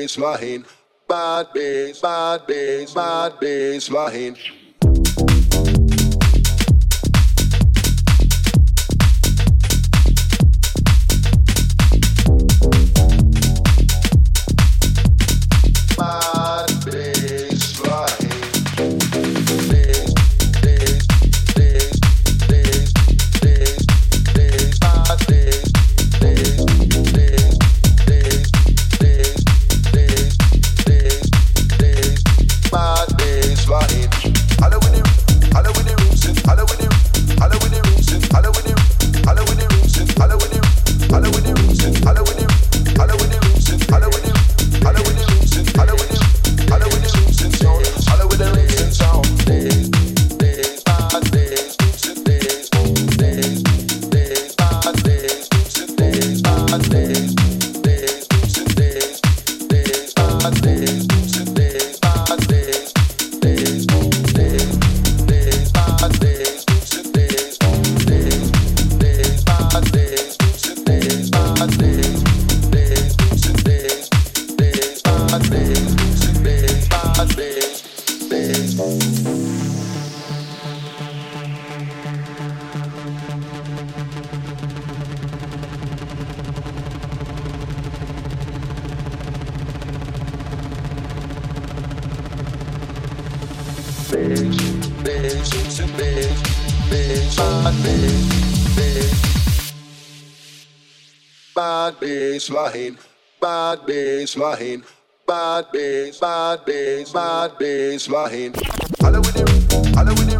bass line. Bad bass, bad bass, bad bass line. bassline, bad bassline, bad bass, bad bass, bad bassline. Holla with with.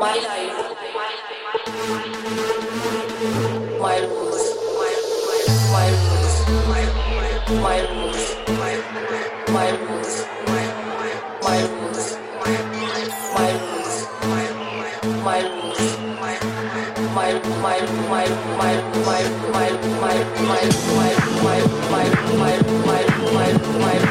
My life. My rules. My rules. My rules. My rules. My rules. My rules. My rules. My my my my my my my my my my my my my my my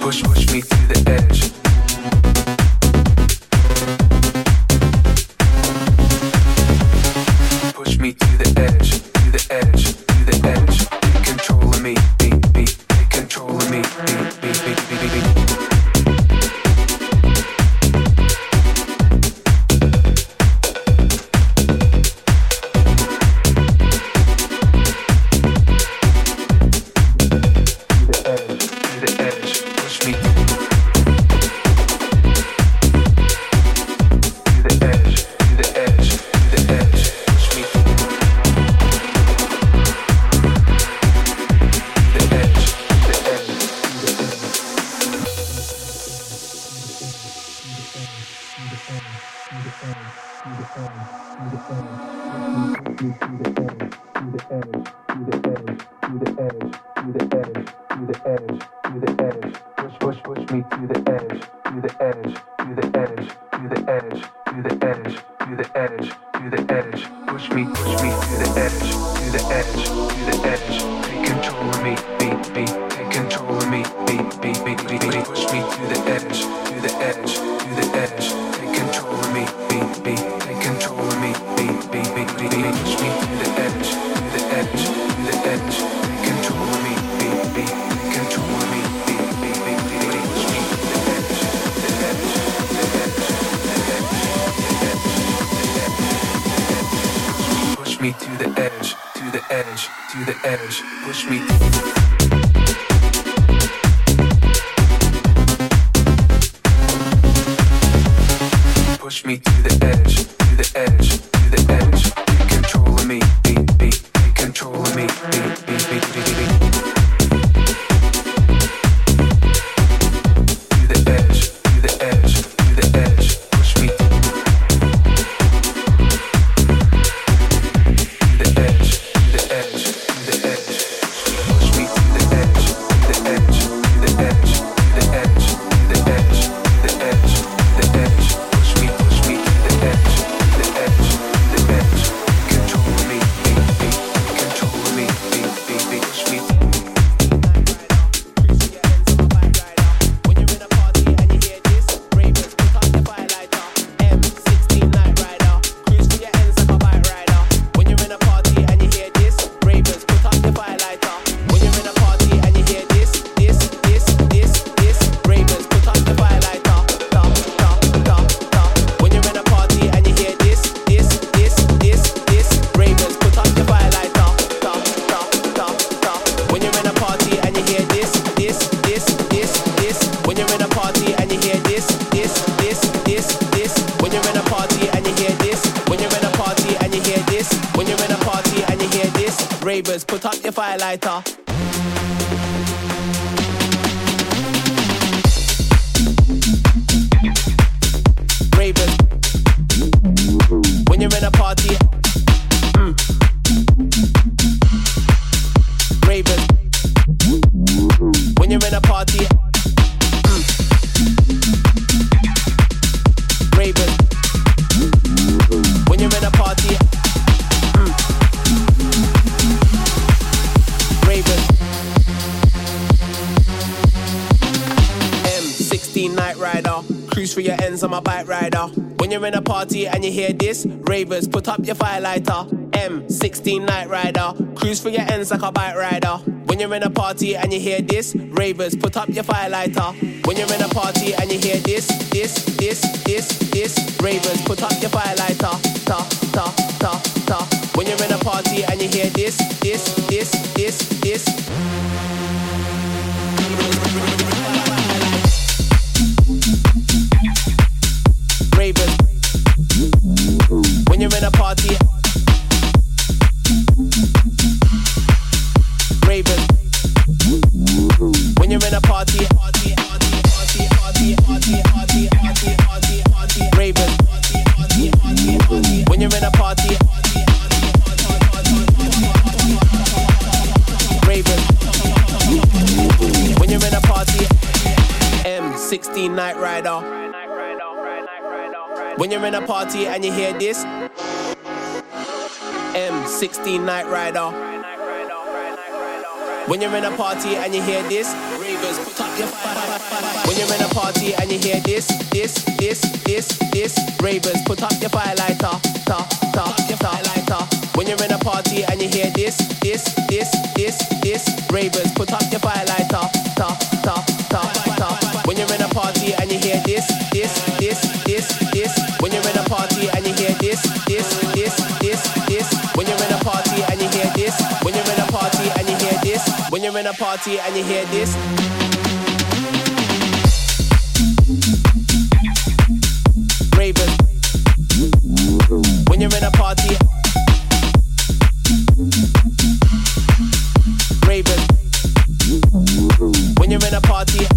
push, push. me to the edge, to the edge. Like a bike rider. Cruise for your ends like a bike Rider. When you're in a party and you hear this, ravers, put up your firelighter. When you're in a party and you hear this, this, this, this, this, ravers, put up your firelighter. Ta, ta, ta, ta. When you're in a party and you hear this, this, this, this, this. Rider. When you're in a party and you hear this, M16 Night Rider. When you're in a party and you hear this, ravers put up your When you're in a party and you hear this, this, this, this, this, ravers put up your firelighter, ta, ta, ta, lighter. When you're in a party and you hear this, this, this, this, this, ravers put up your firelighter, ta, ta, ta, ta. Party and you hear this, this, this, this, this. When you're in a party and you hear this, this, this, this, this. When you're in a party and you hear this. When you're in a party and you hear this. When you're in a party and you hear this. Ravers. When you're in a party. Ravers. When you're in a party.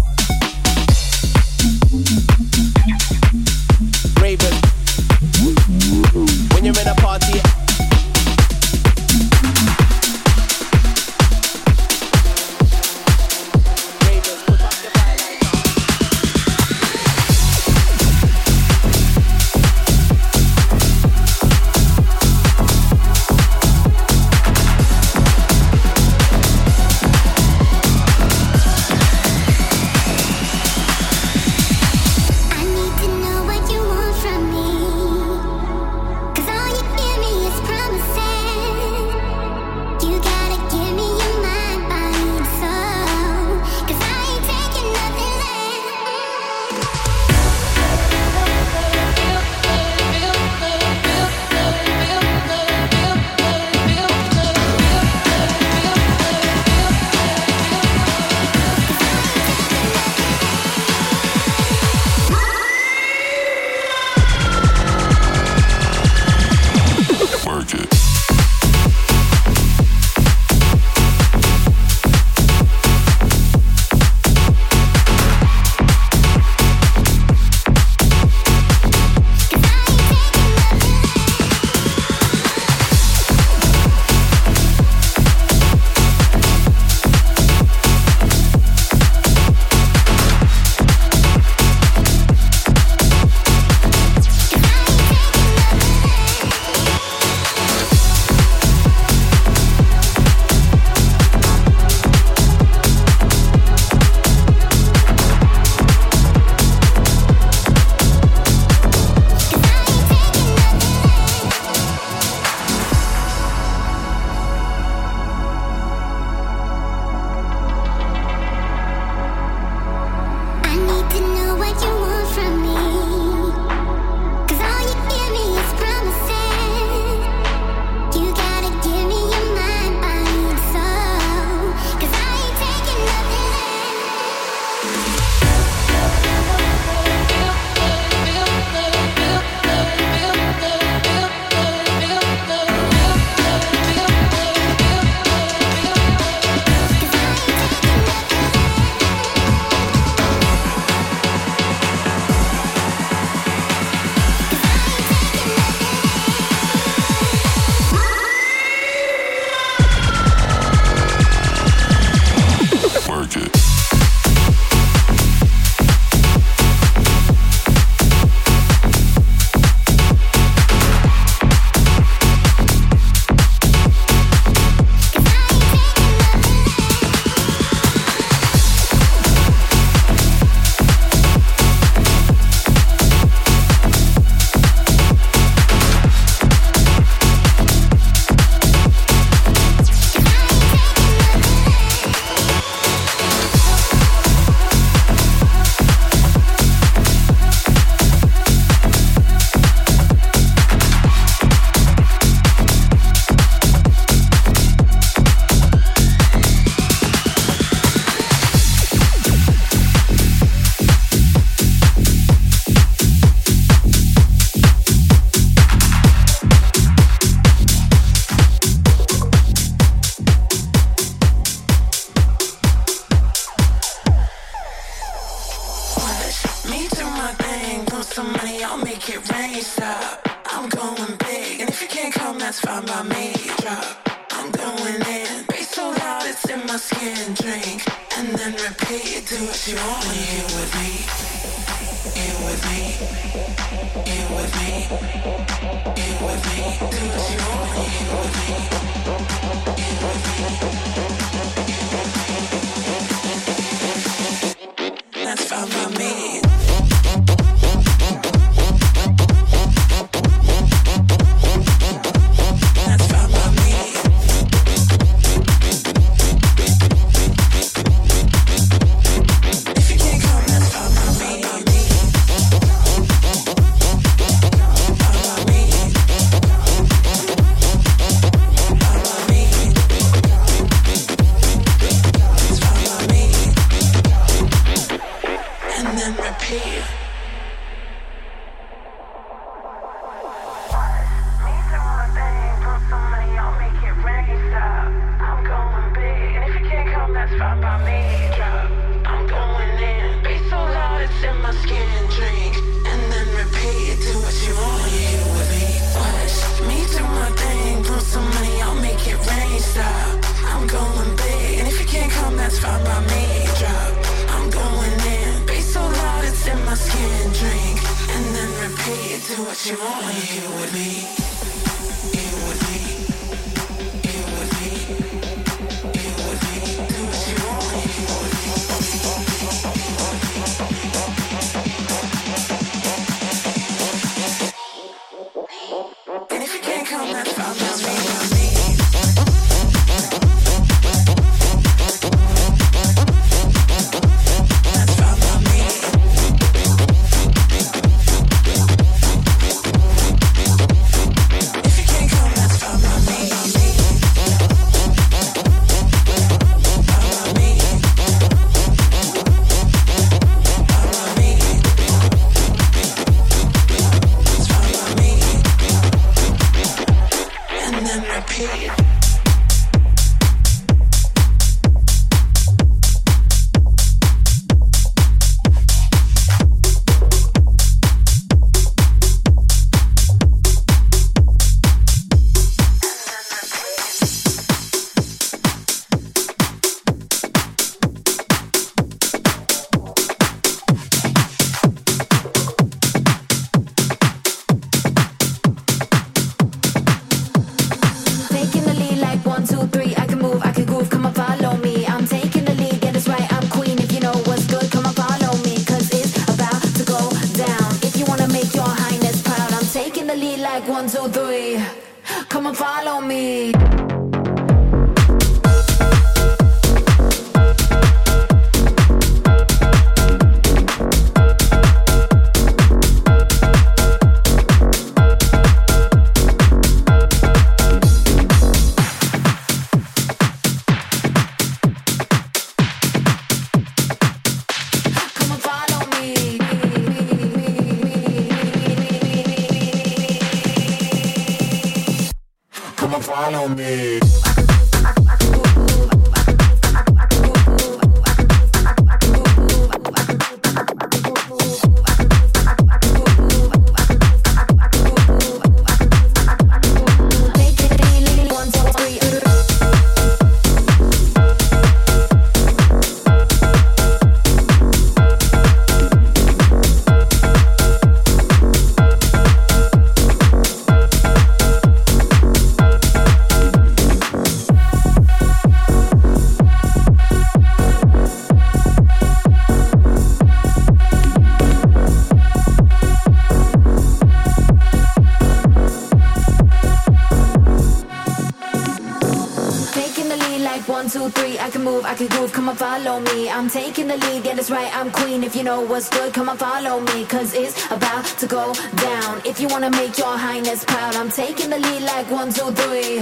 if you know what's good come on follow me cause it's about to go down. If you wanna make your highness proud i'm taking the lead like one two three.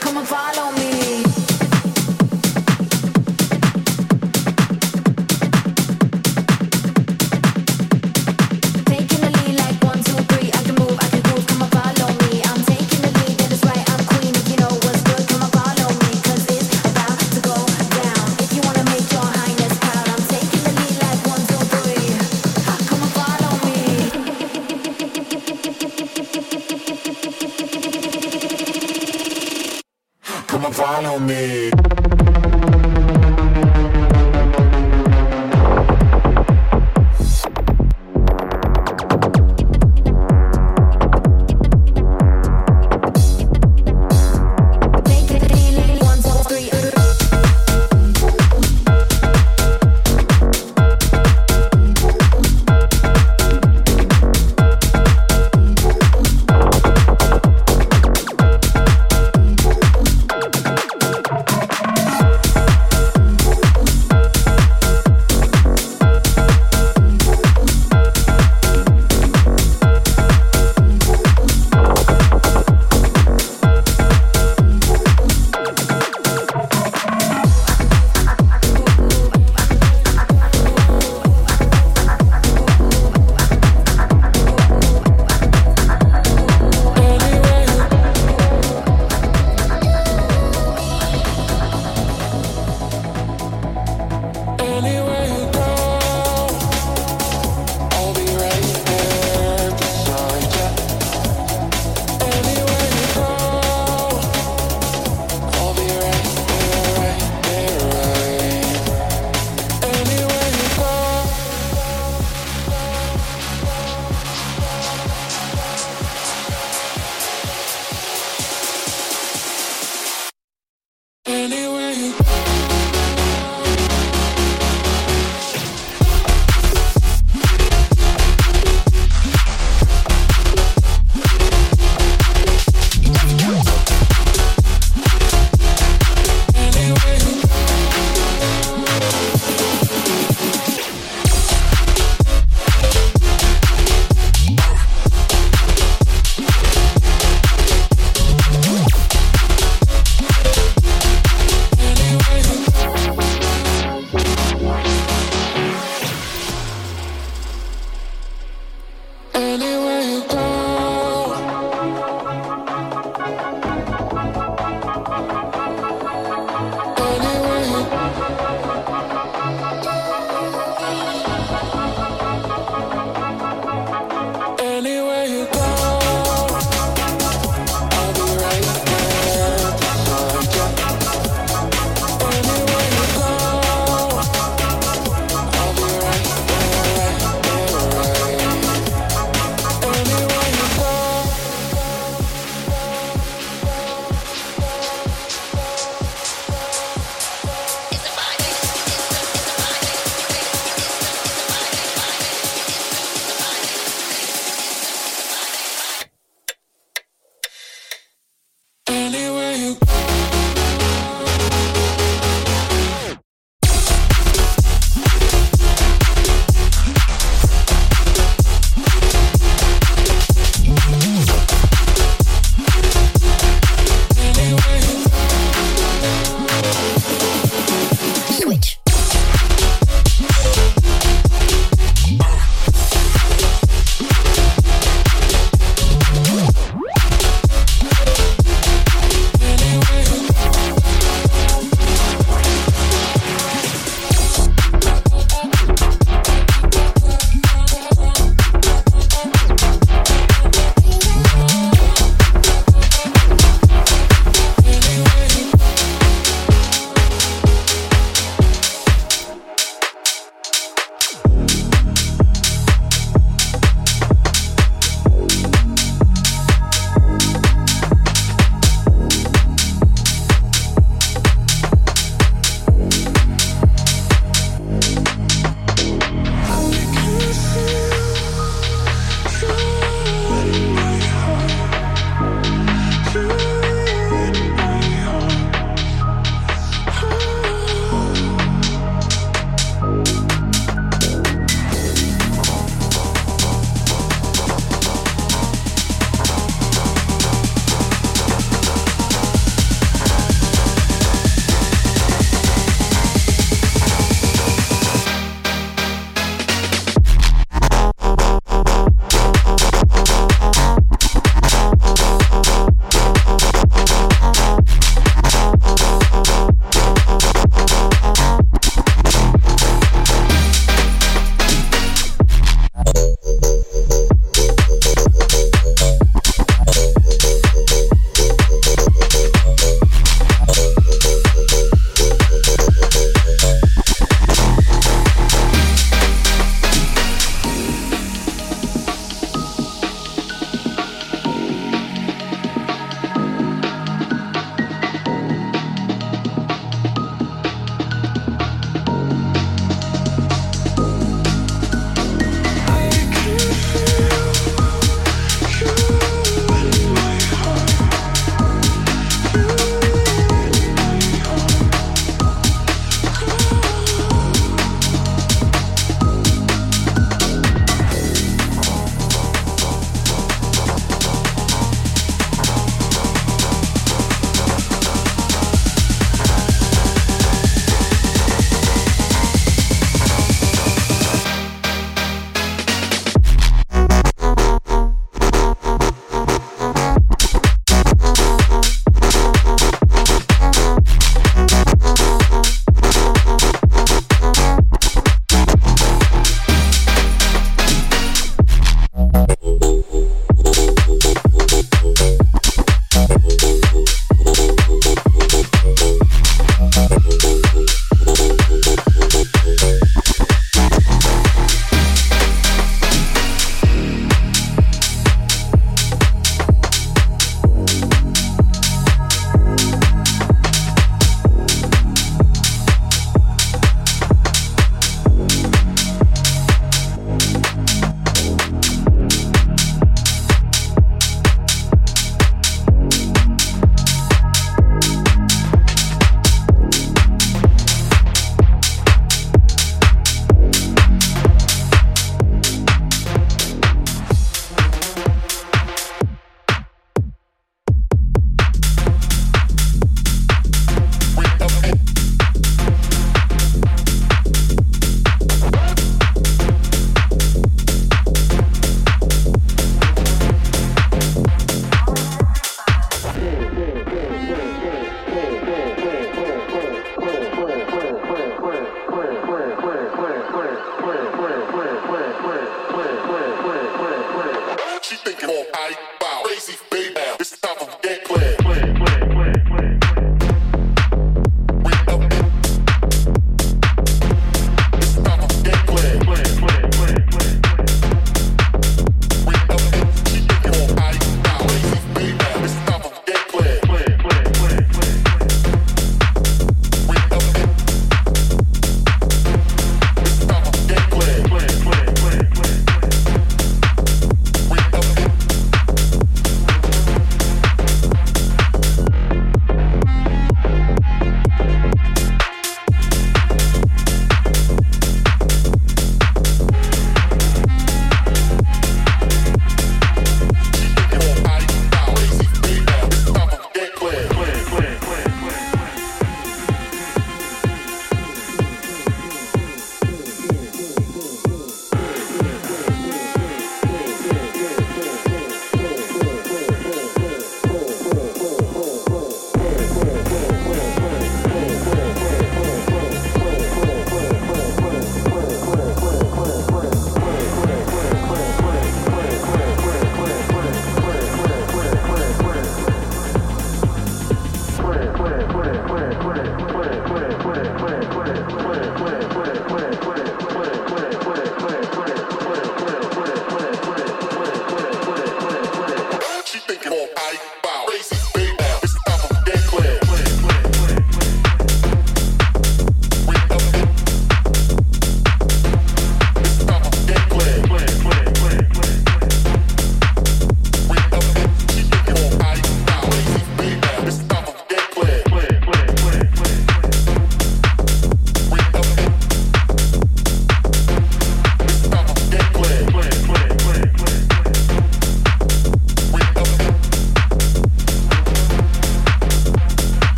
Come on follow me.